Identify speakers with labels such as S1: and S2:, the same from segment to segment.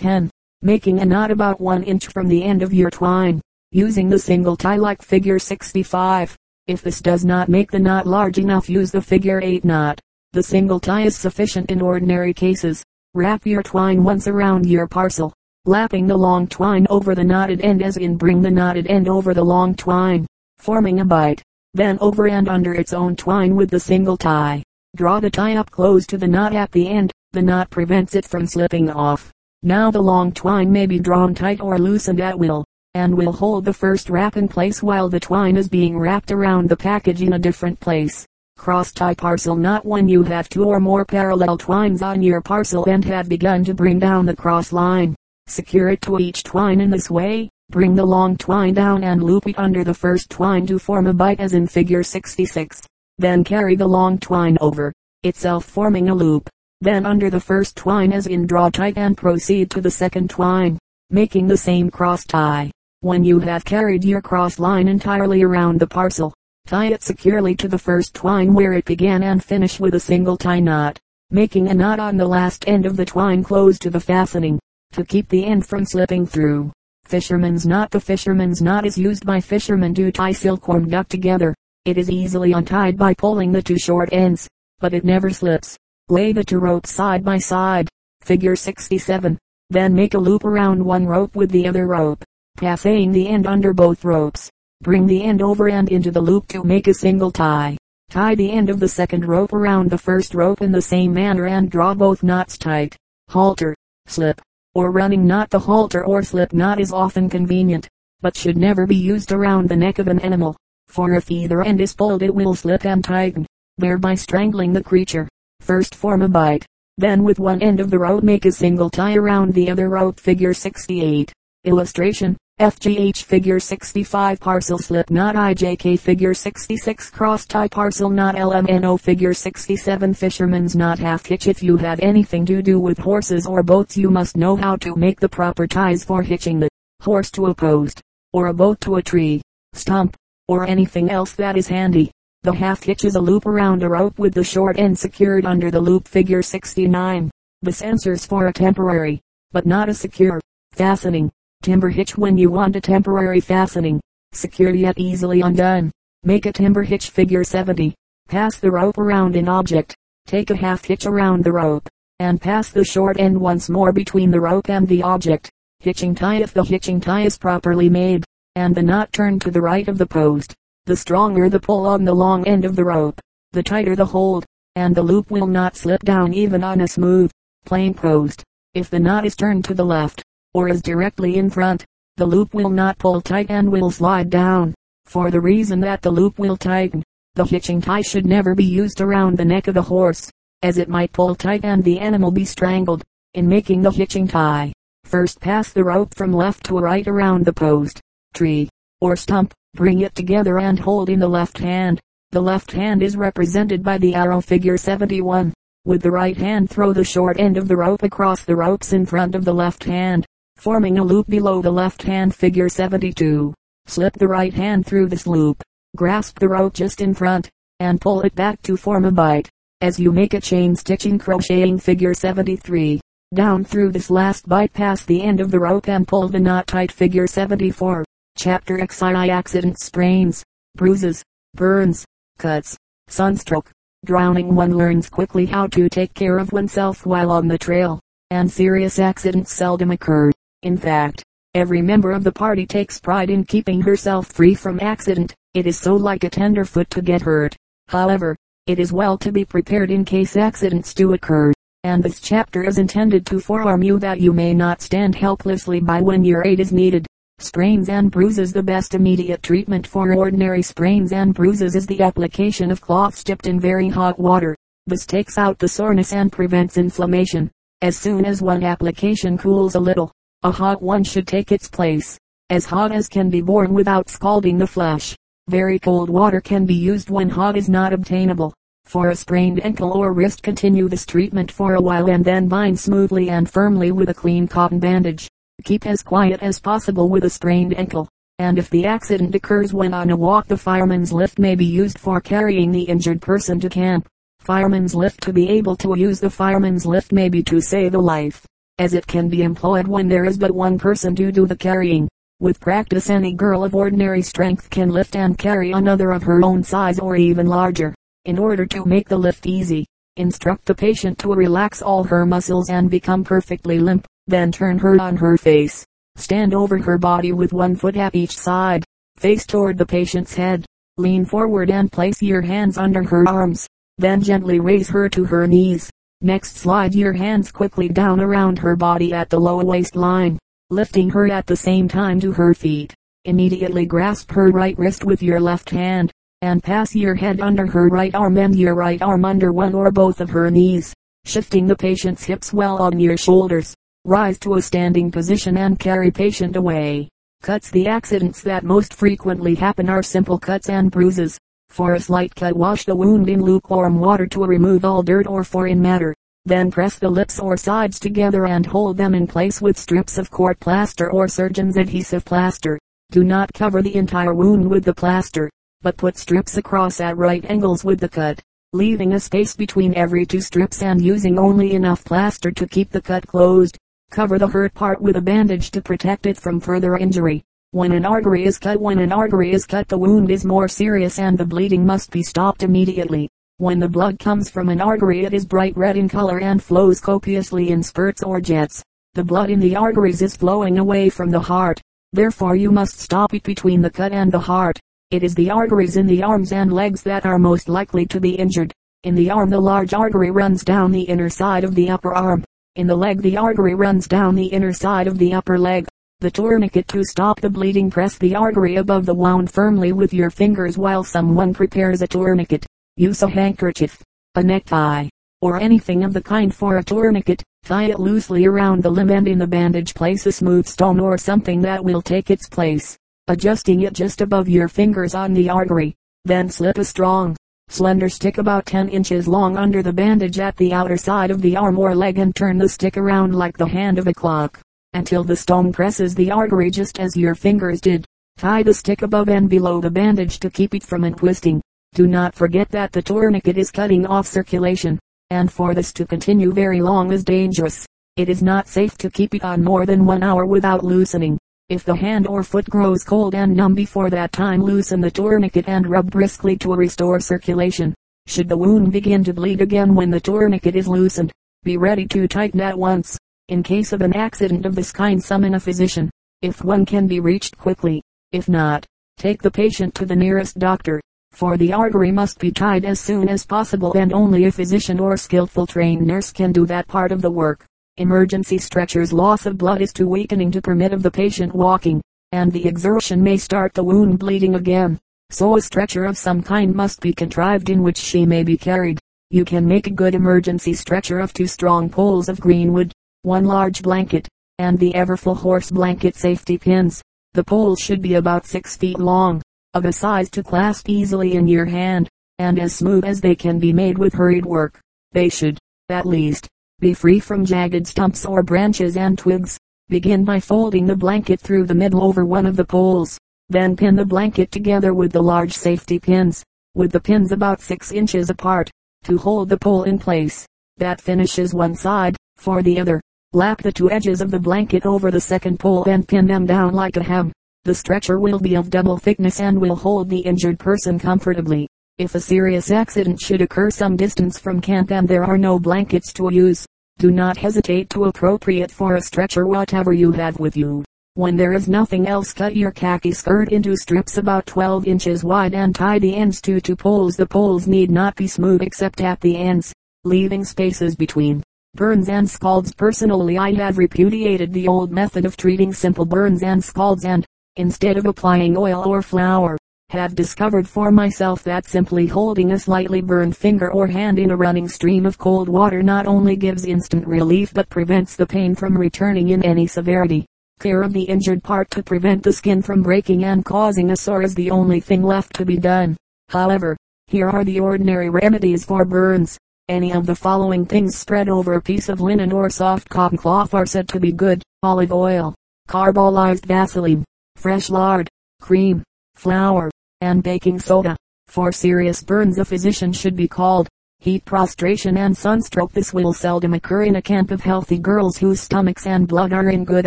S1: 10. Making a knot about 1 inch from the end of your twine, using the single tie like figure 65. If this does not make the knot large enough use the figure 8 knot. The single tie is sufficient in ordinary cases. Wrap your twine once around your parcel, lapping the long twine over the knotted end as in bring the knotted end over the long twine, forming a bight. Then over and under its own twine with the single tie. Draw the tie up close to the knot at the end. The knot prevents it from slipping off. Now the long twine may be drawn tight or loosened at will, and will hold the first wrap in place while the twine is being wrapped around the package in a different place cross tie parcel knot when you have two or more parallel twines on your parcel and have begun to bring down the cross line. Secure it to each twine in this way. Bring the long twine down and loop it under the first twine to form a bite as in figure 66. Then carry the long twine over, itself forming a loop. Then under the first twine as in draw tight and proceed to the second twine, making the same cross tie. When you have carried your cross line entirely around the parcel, Tie it securely to the first twine where it began and finish with a single tie knot, making a knot on the last end of the twine close to the fastening, to keep the end from slipping through. Fisherman's knot The fisherman's knot is used by fishermen to tie silkworm gut together. It is easily untied by pulling the two short ends, but it never slips. Lay the two ropes side by side. Figure 67. Then make a loop around one rope with the other rope, passing the end under both ropes. Bring the end over and into the loop to make a single tie. Tie the end of the second rope around the first rope in the same manner and draw both knots tight. Halter, slip, or running knot. The halter or slip knot is often convenient, but should never be used around the neck of an animal, for if either end is pulled it will slip and tighten, thereby strangling the creature. First form a bight, then with one end of the rope make a single tie around the other rope. Figure 68. Illustration FGH figure 65 parcel slip knot IJK figure 66 cross tie parcel knot LMNO figure 67 fisherman's knot half hitch if you have anything to do with horses or boats you must know how to make the proper ties for hitching the horse to a post, or a boat to a tree, stump, or anything else that is handy. The half hitch is a loop around a rope with the short end secured under the loop figure 69. This answers for a temporary, but not a secure, fastening Timber hitch when you want a temporary fastening. Secure yet easily undone. Make a timber hitch figure 70. Pass the rope around an object. Take a half hitch around the rope, and pass the short end once more between the rope and the object. Hitching tie if the hitching tie is properly made, and the knot turned to the right of the post. The stronger the pull on the long end of the rope, the tighter the hold, and the loop will not slip down even on a smooth, plain post. If the knot is turned to the left, or is directly in front, the loop will not pull tight and will slide down. For the reason that the loop will tighten, the hitching tie should never be used around the neck of the horse, as it might pull tight and the animal be strangled. In making the hitching tie, first pass the rope from left to right around the post, tree, or stump, bring it together and hold in the left hand. The left hand is represented by the arrow figure 71. With the right hand throw the short end of the rope across the ropes in front of the left hand forming a loop below the left hand figure 72. Slip the right hand through this loop, grasp the rope just in front, and pull it back to form a bite. As you make a chain stitching crocheting figure 73, down through this last bite pass the end of the rope and pull the knot tight figure 74. Chapter XI Accident Sprains, Bruises, Burns, Cuts, Sunstroke, Drowning One learns quickly how to take care of oneself while on the trail, and serious accidents seldom occur. In fact, every member of the party takes pride in keeping herself free from accident. It is so like a tenderfoot to get hurt. However, it is well to be prepared in case accidents do occur. And this chapter is intended to forearm you that you may not stand helplessly by when your aid is needed. Sprains and bruises The best immediate treatment for ordinary sprains and bruises is the application of cloths dipped in very hot water. This takes out the soreness and prevents inflammation. As soon as one application cools a little, a hot one should take its place, as hot as can be borne without scalding the flesh. Very cold water can be used when hot is not obtainable. For a sprained ankle or wrist continue this treatment for a while and then bind smoothly and firmly with a clean cotton bandage. Keep as quiet as possible with a sprained ankle. And if the accident occurs when on a walk the fireman's lift may be used for carrying the injured person to camp. Fireman's lift to be able to use the fireman's lift may be to save a life as it can be employed when there is but one person to do the carrying. With practice any girl of ordinary strength can lift and carry another of her own size or even larger. In order to make the lift easy, instruct the patient to relax all her muscles and become perfectly limp. Then turn her on her face. Stand over her body with one foot at each side. Face toward the patient's head. Lean forward and place your hands under her arms. Then gently raise her to her knees. Next slide your hands quickly down around her body at the low waistline lifting her at the same time to her feet. Immediately grasp her right wrist with your left hand, and pass your head under her right arm and your right arm under one or both of her knees, shifting the patient's hips well on your shoulders. Rise to a standing position and carry patient away. Cuts The accidents that most frequently happen are simple cuts and bruises. For a slight cut wash the wound in lukewarm water to remove all dirt or foreign matter. Then press the lips or sides together and hold them in place with strips of court plaster or surgeon's adhesive plaster. Do not cover the entire wound with the plaster, but put strips across at right angles with the cut, leaving a space between every two strips and using only enough plaster to keep the cut closed. Cover the hurt part with a bandage to protect it from further injury. When an artery is cut when an artery is cut the wound is more serious and the bleeding must be stopped immediately. When the blood comes from an artery it is bright red in color and flows copiously in spurts or jets. The blood in the arteries is flowing away from the heart. Therefore you must stop it between the cut and the heart. It is the arteries in the arms and legs that are most likely to be injured. In the arm the large artery runs down the inner side of the upper arm. In the leg the artery runs down the inner side of the upper leg. The tourniquet to stop the bleeding press the artery above the wound firmly with your fingers while someone prepares a tourniquet. Use a handkerchief, a necktie, or anything of the kind for a tourniquet. Tie it loosely around the limb and in the bandage place a smooth stone or something that will take its place, adjusting it just above your fingers on the artery. Then slip a strong, slender stick about 10 inches long under the bandage at the outer side of the arm or leg and turn the stick around like the hand of a clock, until the stone presses the artery just as your fingers did. Tie the stick above and below the bandage to keep it from twisting. Do not forget that the tourniquet is cutting off circulation, and for this to continue very long is dangerous. It is not safe to keep it on more than one hour without loosening. If the hand or foot grows cold and numb before that time loosen the tourniquet and rub briskly to restore circulation. Should the wound begin to bleed again when the tourniquet is loosened, be ready to tighten at once. In case of an accident of this kind summon a physician, if one can be reached quickly. If not, take the patient to the nearest doctor for the artery must be tied as soon as possible and only a physician or skillful trained nurse can do that part of the work. Emergency stretchers loss of blood is too weakening to permit of the patient walking, and the exertion may start the wound bleeding again. So a stretcher of some kind must be contrived in which she may be carried. You can make a good emergency stretcher of two strong poles of green wood, one large blanket, and the Everfull horse blanket safety pins. The poles should be about six feet long of a size to clasp easily in your hand, and as smooth as they can be made with hurried work. They should, at least, be free from jagged stumps or branches and twigs. Begin by folding the blanket through the middle over one of the poles. Then pin the blanket together with the large safety pins, with the pins about 6 inches apart, to hold the pole in place. That finishes one side, for the other. Lap the two edges of the blanket over the second pole and pin them down like a hem. The stretcher will be of double thickness and will hold the injured person comfortably. If a serious accident should occur some distance from camp and there are no blankets to use, do not hesitate to appropriate for a stretcher whatever you have with you. When there is nothing else cut your khaki skirt into strips about 12 inches wide and tie the ends to two poles. The poles need not be smooth except at the ends, leaving spaces between. Burns and scalds Personally I have repudiated the old method of treating simple burns and scalds and, instead of applying oil or flour. Have discovered for myself that simply holding a slightly burned finger or hand in a running stream of cold water not only gives instant relief but prevents the pain from returning in any severity. Care of the injured part to prevent the skin from breaking and causing a sore is the only thing left to be done. However, here are the ordinary remedies for burns. Any of the following things spread over a piece of linen or soft cotton cloth are said to be good. Olive oil, carbolized vaseline, fresh lard, cream, flour, and baking soda. For serious burns a physician should be called. heat prostration and sunstroke. This will seldom occur in a camp of healthy girls whose stomachs and blood are in good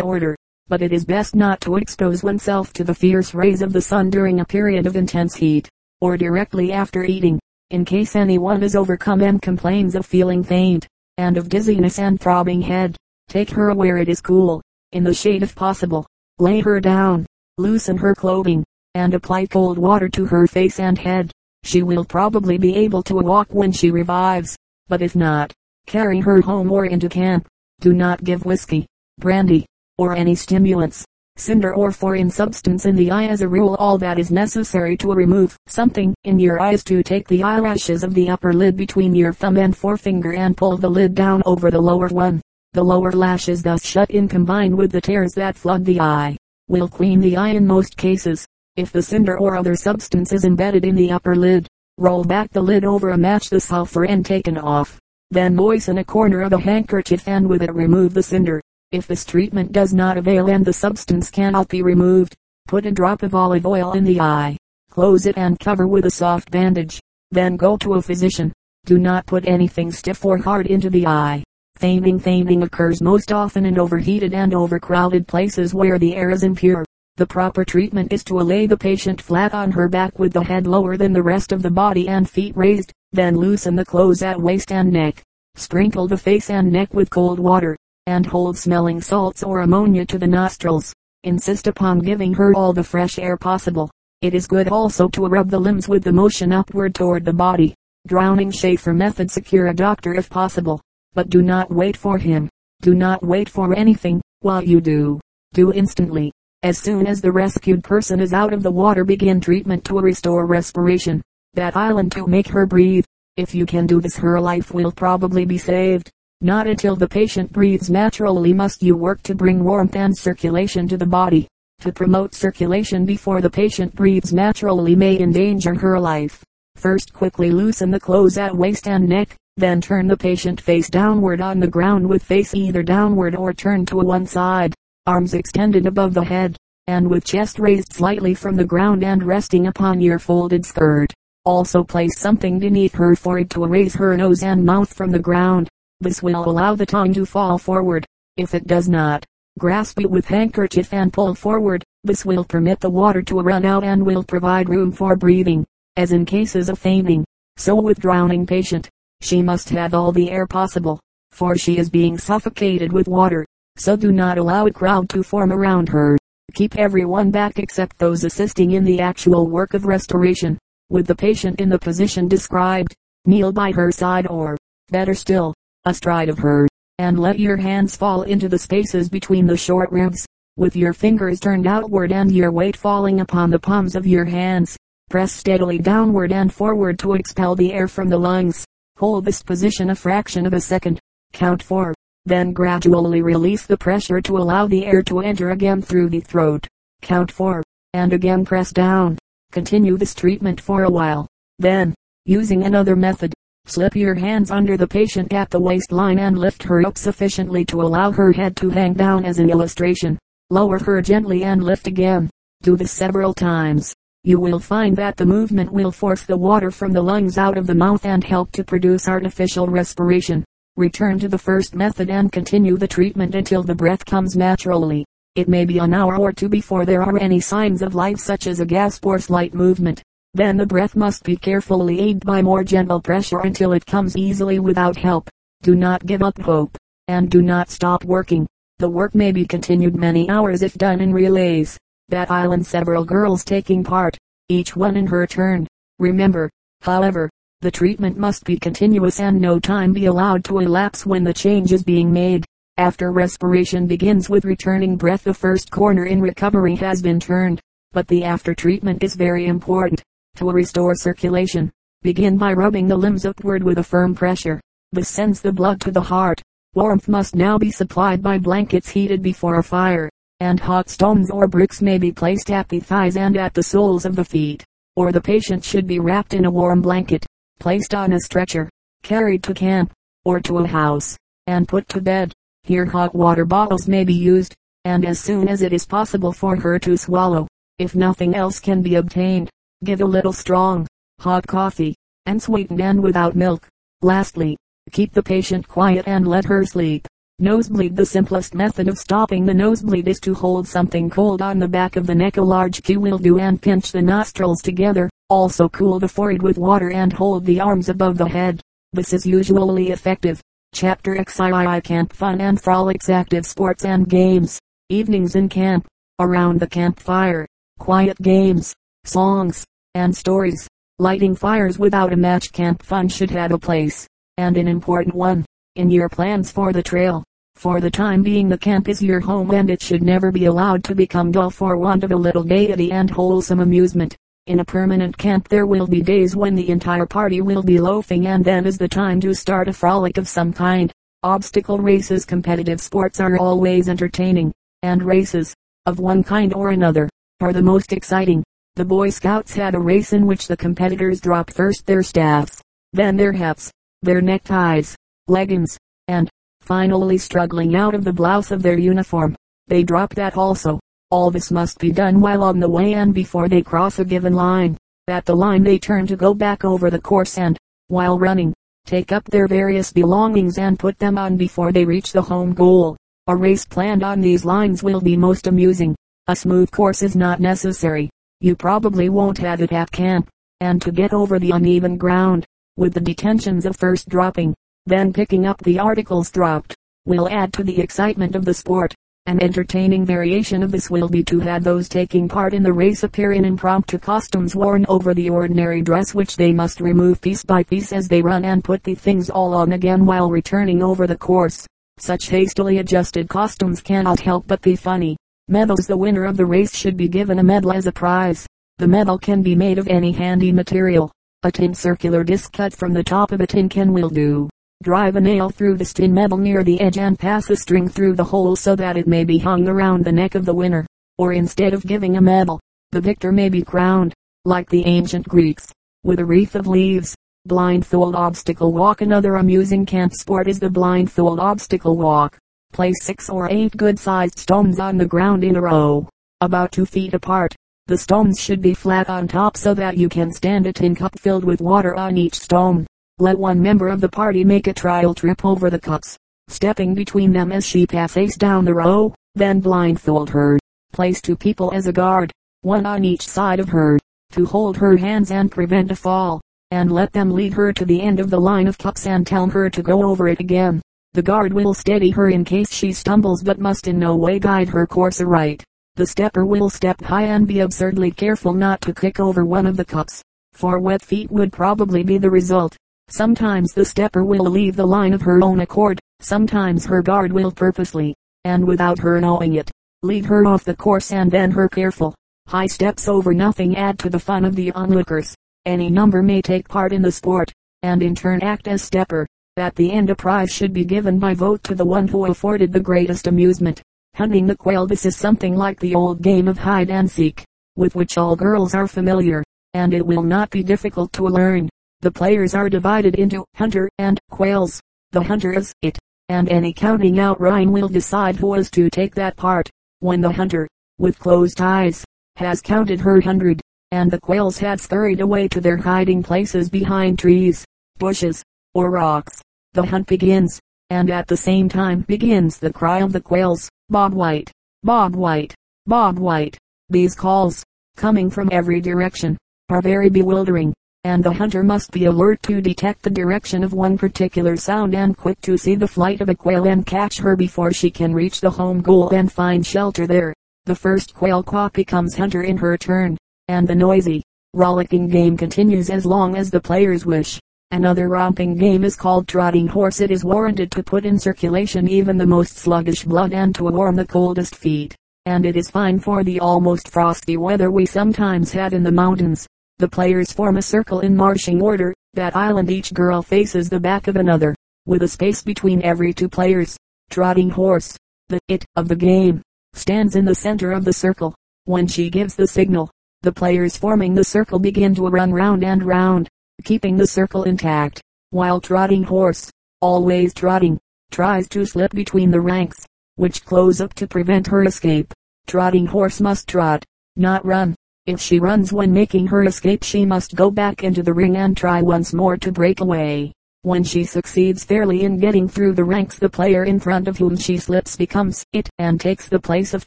S1: order. But it is best not to expose oneself to the fierce rays of the sun during a period of intense heat, or directly after eating. In case anyone is overcome and complains of feeling faint, and of dizziness and throbbing head, take her where it is cool, in the shade if possible. Lay her down, loosen her clothing, and apply cold water to her face and head. She will probably be able to walk when she revives, but if not, carry her home or into camp. Do not give whiskey, brandy, or any stimulants, cinder or foreign substance in the eye as a rule all that is necessary to remove something in your eyes to take the eyelashes of the upper lid between your thumb and forefinger and pull the lid down over the lower one. The lower lashes thus shut in combined with the tears that flood the eye, will clean the eye in most cases. If the cinder or other substance is embedded in the upper lid, roll back the lid over a match the sulfur and taken off. Then moisten a corner of a handkerchief and with it remove the cinder. If this treatment does not avail and the substance cannot be removed, put a drop of olive oil in the eye. Close it and cover with a soft bandage. Then go to a physician. Do not put anything stiff or hard into the eye. Fainting Fainting occurs most often in overheated and overcrowded places where the air is impure. The proper treatment is to lay the patient flat on her back with the head lower than the rest of the body and feet raised, then loosen the clothes at waist and neck. Sprinkle the face and neck with cold water, and hold smelling salts or ammonia to the nostrils. Insist upon giving her all the fresh air possible. It is good also to rub the limbs with the motion upward toward the body. Drowning Schafer method secure a doctor if possible, but do not wait for him. Do not wait for anything, while you do. Do instantly. As soon as the rescued person is out of the water begin treatment to restore respiration. That island to make her breathe. If you can do this her life will probably be saved. Not until the patient breathes naturally must you work to bring warmth and circulation to the body. To promote circulation before the patient breathes naturally may endanger her life. First quickly loosen the clothes at waist and neck, then turn the patient face downward on the ground with face either downward or turned to one side arms extended above the head, and with chest raised slightly from the ground and resting upon your folded skirt. Also place something beneath her forehead to raise her nose and mouth from the ground. This will allow the tongue to fall forward. If it does not, grasp it with handkerchief and pull forward. This will permit the water to run out and will provide room for breathing, as in cases of fainting. So with drowning patient, she must have all the air possible, for she is being suffocated with water so do not allow a crowd to form around her. Keep everyone back except those assisting in the actual work of restoration. With the patient in the position described, kneel by her side or, better still, astride of her, and let your hands fall into the spaces between the short ribs, with your fingers turned outward and your weight falling upon the palms of your hands. Press steadily downward and forward to expel the air from the lungs. Hold this position a fraction of a second. Count 4. Then gradually release the pressure to allow the air to enter again through the throat. Count 4. And again press down. Continue this treatment for a while. Then, using another method, slip your hands under the patient at the waistline and lift her up sufficiently to allow her head to hang down as an illustration. Lower her gently and lift again. Do this several times. You will find that the movement will force the water from the lungs out of the mouth and help to produce artificial respiration. Return to the first method and continue the treatment until the breath comes naturally. It may be an hour or two before there are any signs of life such as a gasp or slight movement. Then the breath must be carefully aided by more gentle pressure until it comes easily without help. Do not give up hope, and do not stop working. The work may be continued many hours if done in relays. That island several girls taking part, each one in her turn. Remember, however, the treatment must be continuous and no time be allowed to elapse when the change is being made. After respiration begins with returning breath the first corner in recovery has been turned. But the after treatment is very important. To restore circulation, begin by rubbing the limbs upward with a firm pressure. This sends the blood to the heart. Warmth must now be supplied by blankets heated before a fire, and hot stones or bricks may be placed at the thighs and at the soles of the feet, or the patient should be wrapped in a warm blanket placed on a stretcher, carried to camp, or to a house, and put to bed. Here hot water bottles may be used, and as soon as it is possible for her to swallow, if nothing else can be obtained, give a little strong, hot coffee, and sweetened and without milk. Lastly, keep the patient quiet and let her sleep. Nosebleed The simplest method of stopping the nosebleed is to hold something cold on the back of the neck. A large cue will do and pinch the nostrils together. Also cool the forehead with water and hold the arms above the head. This is usually effective. Chapter XII Camp Fun and Frolics Active Sports and Games. Evenings in camp. Around the campfire. Quiet games. Songs. And stories. Lighting fires without a match camp fun should have a place. And an important one in your plans for the trail. For the time being the camp is your home and it should never be allowed to become dull for want of a little gaiety and wholesome amusement. In a permanent camp there will be days when the entire party will be loafing and then is the time to start a frolic of some kind. Obstacle races competitive sports are always entertaining, and races, of one kind or another, are the most exciting. The Boy Scouts had a race in which the competitors dropped first their staffs, then their hats, their neckties, leggings, and, finally struggling out of the blouse of their uniform, they dropped that also. All this must be done while on the way and before they cross a given line. At the line they turn to go back over the course and, while running, take up their various belongings and put them on before they reach the home goal. A race planned on these lines will be most amusing. A smooth course is not necessary. You probably won't have it at camp. And to get over the uneven ground, with the detentions of first dropping, then picking up the articles dropped, will add to the excitement of the sport. An entertaining variation of this will be to have those taking part in the race appear in impromptu costumes worn over the ordinary dress which they must remove piece by piece as they run and put the things all on again while returning over the course. Such hastily adjusted costumes cannot help but be funny. Medals The winner of the race should be given a medal as a prize. The medal can be made of any handy material. A tin circular disc cut from the top of a tin can will do. Drive a nail through the tin metal near the edge and pass a string through the hole so that it may be hung around the neck of the winner. Or instead of giving a medal, the victor may be crowned, like the ancient Greeks, with a wreath of leaves. Blindfold obstacle walk Another amusing camp sport is the blindfold obstacle walk. Place six or eight good-sized stones on the ground in a row, about two feet apart. The stones should be flat on top so that you can stand a tin cup filled with water on each stone. Let one member of the party make a trial trip over the cups, stepping between them as she passes down the row, then blindfold her. Place two people as a guard, one on each side of her, to hold her hands and prevent a fall, and let them lead her to the end of the line of cups and tell her to go over it again. The guard will steady her in case she stumbles but must in no way guide her course aright. The stepper will step high and be absurdly careful not to kick over one of the cups, for wet feet would probably be the result. Sometimes the stepper will leave the line of her own accord, sometimes her guard will purposely, and without her knowing it, lead her off the course and then her careful, high steps over nothing add to the fun of the onlookers. Any number may take part in the sport, and in turn act as stepper. At the end a prize should be given by vote to the one who afforded the greatest amusement. Hunting the quail This is something like the old game of hide and seek, with which all girls are familiar, and it will not be difficult to learn. The players are divided into hunter and quails. The hunter is it, and any counting out rhyme will decide who is to take that part. When the hunter, with closed eyes, has counted her hundred, and the quails have scurried away to their hiding places behind trees, bushes, or rocks, the hunt begins, and at the same time begins the cry of the quails, Bob White, Bob White, Bob White. These calls, coming from every direction, are very bewildering and the hunter must be alert to detect the direction of one particular sound and quick to see the flight of a quail and catch her before she can reach the home goal and find shelter there. The first quail caught becomes hunter in her turn, and the noisy, rollicking game continues as long as the players wish. Another romping game is called trotting horse. It is warranted to put in circulation even the most sluggish blood and to warm the coldest feet. And it is fine for the almost frosty weather we sometimes had in the mountains. The players form a circle in marching order. That island each girl faces the back of another, with a space between every two players. Trotting horse, the it of the game, stands in the center of the circle. When she gives the signal, the players forming the circle begin to run round and round, keeping the circle intact, while trotting horse, always trotting, tries to slip between the ranks, which close up to prevent her escape. Trotting horse must trot, not run. If she runs when making her escape she must go back into the ring and try once more to break away. When she succeeds fairly in getting through the ranks the player in front of whom she slips becomes it and takes the place of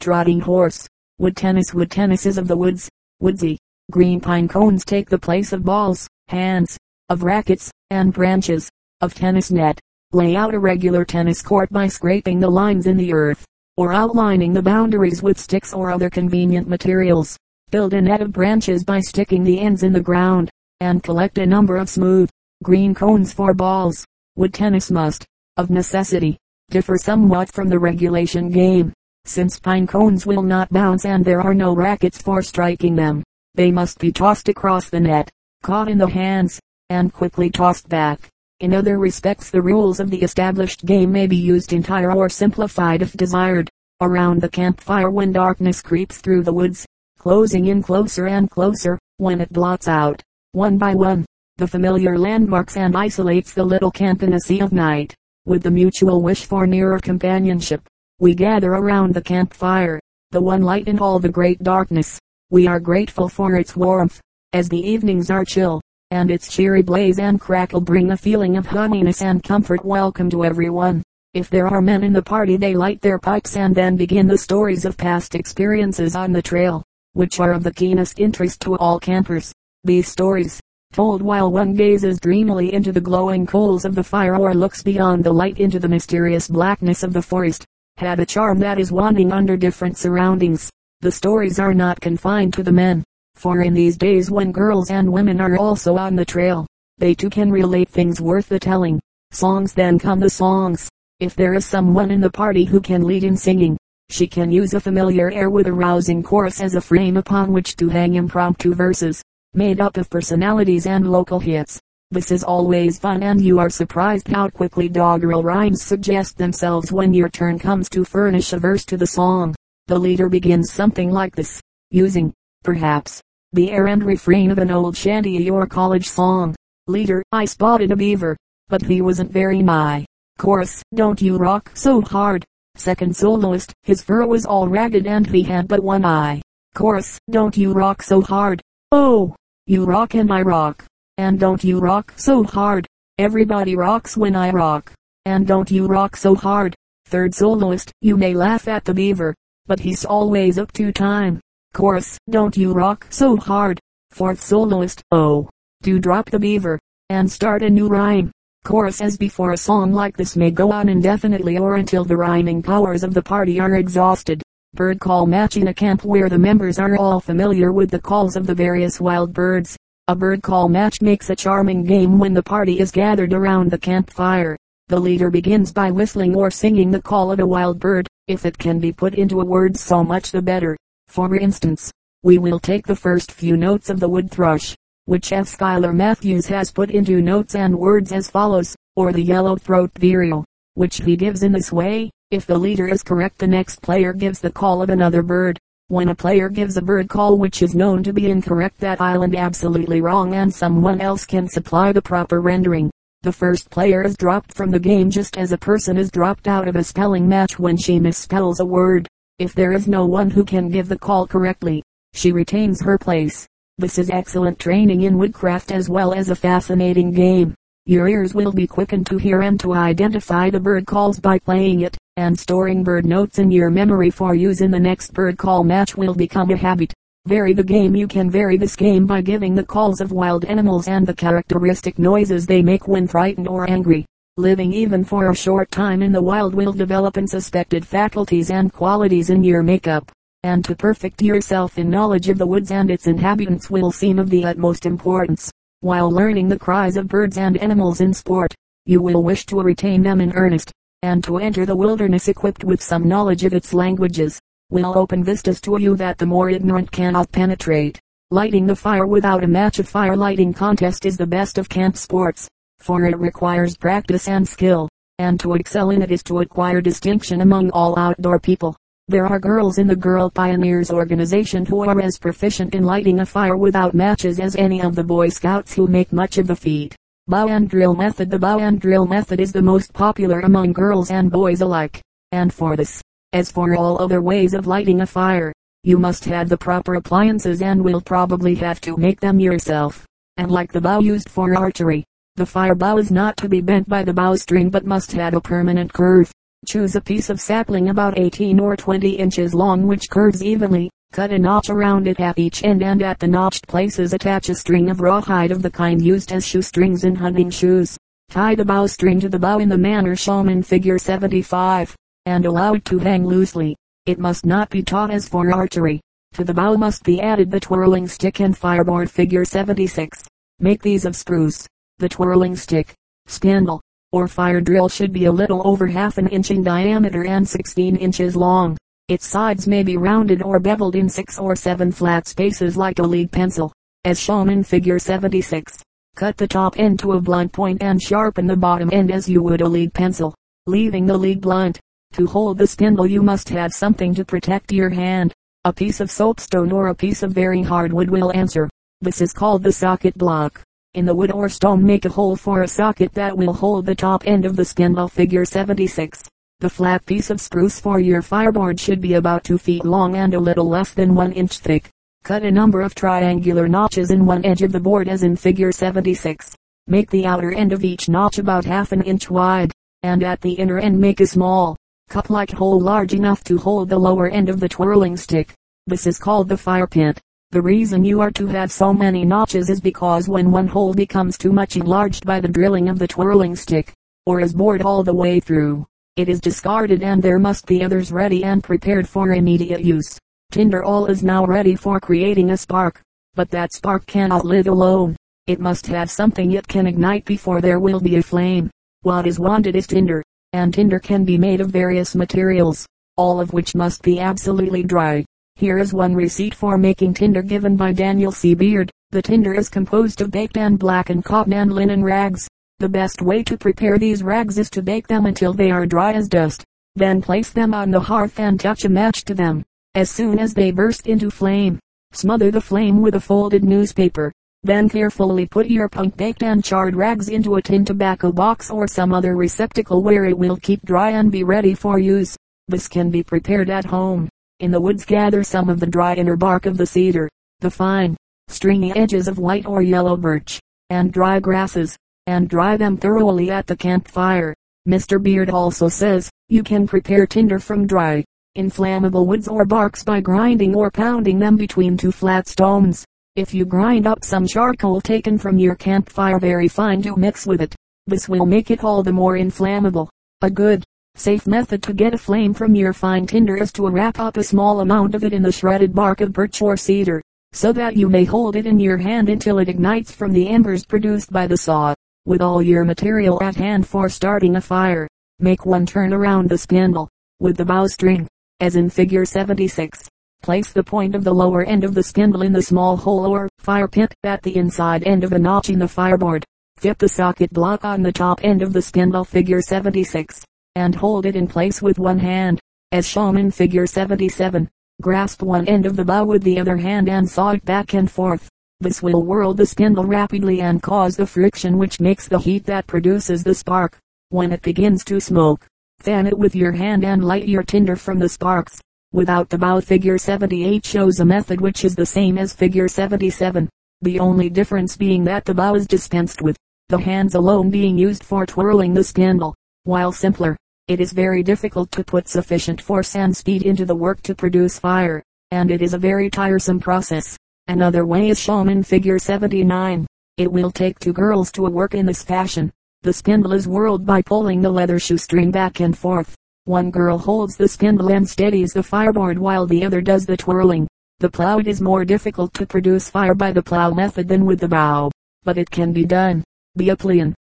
S1: trotting horse. Wood tennis Wood tennis is of the woods. Woodsy. Green pine cones take the place of balls, hands, of rackets, and branches, of tennis net. Lay out a regular tennis court by scraping the lines in the earth, or outlining the boundaries with sticks or other convenient materials. Build a net of branches by sticking the ends in the ground, and collect a number of smooth, green cones for balls. Wood tennis must, of necessity, differ somewhat from the regulation game, since pine cones will not bounce and there are no rackets for striking them. They must be tossed across the net, caught in the hands, and quickly tossed back. In other respects the rules of the established game may be used entire or simplified if desired. Around the campfire when darkness creeps through the woods, closing in closer and closer, when it blots out, one by one, the familiar landmarks and isolates the little camp in a sea of night. With the mutual wish for nearer companionship, we gather around the campfire, the one light in all the great darkness. We are grateful for its warmth, as the evenings are chill, and its cheery blaze and crackle bring a feeling of homeliness and comfort welcome to everyone. If there are men in the party they light their pipes and then begin the stories of past experiences on the trail which are of the keenest interest to all campers. These stories, told while one gazes dreamily into the glowing coals of the fire or looks beyond the light into the mysterious blackness of the forest, have a charm that is wanting under different surroundings. The stories are not confined to the men, for in these days when girls and women are also on the trail, they too can relate things worth the telling. Songs then come the songs. If there is someone in the party who can lead in singing, she can use a familiar air with a rousing chorus as a frame upon which to hang impromptu verses, made up of personalities and local hits. This is always fun and you are surprised how quickly doggerel rhymes suggest themselves when your turn comes to furnish a verse to the song. The leader begins something like this, using, perhaps, the air and refrain of an old shanty or college song. Leader, I spotted a beaver, but he wasn't very nigh. Chorus, don't you rock so hard, Second soloist, his fur was all ragged and he had but one eye. Chorus, don't you rock so hard. Oh, you rock and I rock. And don't you rock so hard. Everybody rocks when I rock. And don't you rock so hard. Third soloist, you may laugh at the beaver, but he's always up to time. Chorus, don't you rock so hard. Fourth soloist, oh, do drop the beaver, and start a new rhyme. Chorus as before a song like this may go on indefinitely or until the rhyming powers of the party are exhausted. Bird call match in a camp where the members are all familiar with the calls of the various wild birds. A bird call match makes a charming game when the party is gathered around the campfire. The leader begins by whistling or singing the call of a wild bird. If it can be put into a word so much the better. For instance, we will take the first few notes of the wood thrush which F. Schuyler Mathews has put into notes and words as follows, or the yellow-throat vireo, which he gives in this way. If the leader is correct the next player gives the call of another bird. When a player gives a bird call which is known to be incorrect that island absolutely wrong and someone else can supply the proper rendering, the first player is dropped from the game just as a person is dropped out of a spelling match when she misspells a word. If there is no one who can give the call correctly, she retains her place. This is excellent training in woodcraft as well as a fascinating game. Your ears will be quickened to hear and to identify the bird calls by playing it, and storing bird notes in your memory for use in the next bird call match will become a habit. Vary the game You can vary this game by giving the calls of wild animals and the characteristic noises they make when frightened or angry. Living even for a short time in the wild will develop unsuspected faculties and qualities in your makeup and to perfect yourself in knowledge of the woods and its inhabitants will seem of the utmost importance. While learning the cries of birds and animals in sport, you will wish to retain them in earnest, and to enter the wilderness equipped with some knowledge of its languages, will open vistas to you that the more ignorant cannot penetrate. Lighting the fire without a match of fire lighting contest is the best of camp sports, for it requires practice and skill, and to excel in it is to acquire distinction among all outdoor people. There are girls in the Girl Pioneers organization who are as proficient in lighting a fire without matches as any of the Boy Scouts who make much of the feat. Bow and drill method The bow and drill method is the most popular among girls and boys alike. And for this, as for all other ways of lighting a fire, you must have the proper appliances and will probably have to make them yourself. And like the bow used for archery, The fire bow is not to be bent by the bowstring but must have a permanent curve. Choose a piece of sapling about 18 or 20 inches long which curves evenly. Cut a notch around it at each end and at the notched places attach a string of rawhide of the kind used as shoestrings in hunting shoes. Tie the bowstring to the bow in the manner shown in figure 75, and allow it to hang loosely. It must not be taut as for archery. To the bow must be added the twirling stick and fireboard figure 76. Make these of spruce. The twirling stick, spindle, or fire drill should be a little over half an inch in diameter and 16 inches long. Its sides may be rounded or beveled in six or seven flat spaces like a lead pencil, as shown in figure 76. Cut the top end to a blunt point and sharpen the bottom end as you would a lead pencil, leaving the lead blunt. To hold the spindle you must have something to protect your hand. A piece of soapstone or a piece of very hard wood will answer. This is called the socket block. In the wood or stone make a hole for a socket that will hold the top end of the spindle figure 76. The flat piece of spruce for your fireboard should be about 2 feet long and a little less than 1 inch thick. Cut a number of triangular notches in one edge of the board as in figure 76. Make the outer end of each notch about half an inch wide, and at the inner end make a small, cup-like hole large enough to hold the lower end of the twirling stick. This is called the fire pit. The reason you are to have so many notches is because when one hole becomes too much enlarged by the drilling of the twirling stick, or is bored all the way through, it is discarded and there must be others ready and prepared for immediate use. Tinder all is now ready for creating a spark, but that spark cannot live alone. It must have something it can ignite before there will be a flame. What is wanted is tinder, and tinder can be made of various materials, all of which must be absolutely dry. Here is one receipt for making tinder given by Daniel C. Beard. The tinder is composed of baked and blackened cotton and linen rags. The best way to prepare these rags is to bake them until they are dry as dust. Then place them on the hearth and touch a match to them. As soon as they burst into flame, smother the flame with a folded newspaper. Then carefully put your punk baked and charred rags into a tin tobacco box or some other receptacle where it will keep dry and be ready for use. This can be prepared at home. In the woods gather some of the dry inner bark of the cedar, the fine, stringy edges of white or yellow birch, and dry grasses and dry them thoroughly at the campfire. Mr. Beard also says, you can prepare tinder from dry, inflammable woods or barks by grinding or pounding them between two flat stones. If you grind up some charcoal taken from your campfire very fine to mix with it, this will make it all the more inflammable. A good, safe method to get a flame from your fine tinder is to wrap up a small amount of it in the shredded bark of birch or cedar, so that you may hold it in your hand until it ignites from the embers produced by the saw with all your material at hand for starting a fire. Make one turn around the spindle, with the bowstring, as in figure 76. Place the point of the lower end of the spindle in the small hole or fire pit at the inside end of a notch in the fireboard. Fit the socket block on the top end of the spindle figure 76, and hold it in place with one hand, as shown in figure 77. Grasp one end of the bow with the other hand and saw it back and forth. This will whirl the spindle rapidly and cause the friction which makes the heat that produces the spark. When it begins to smoke, fan it with your hand and light your tinder from the sparks. Without the bow figure 78 shows a method which is the same as figure 77. The only difference being that the bow is dispensed with, the hands alone being used for twirling the spindle. While simpler, it is very difficult to put sufficient force and speed into the work to produce fire, and it is a very tiresome process. Another way is shown in figure 79. It will take two girls to work in this fashion. The spindle is whirled by pulling the leather shoestring back and forth. One girl holds the spindle and steadies the fireboard while the other does the twirling. The plow it is more difficult to produce fire by the plow method than with the bow, but it can be done. The Aplian,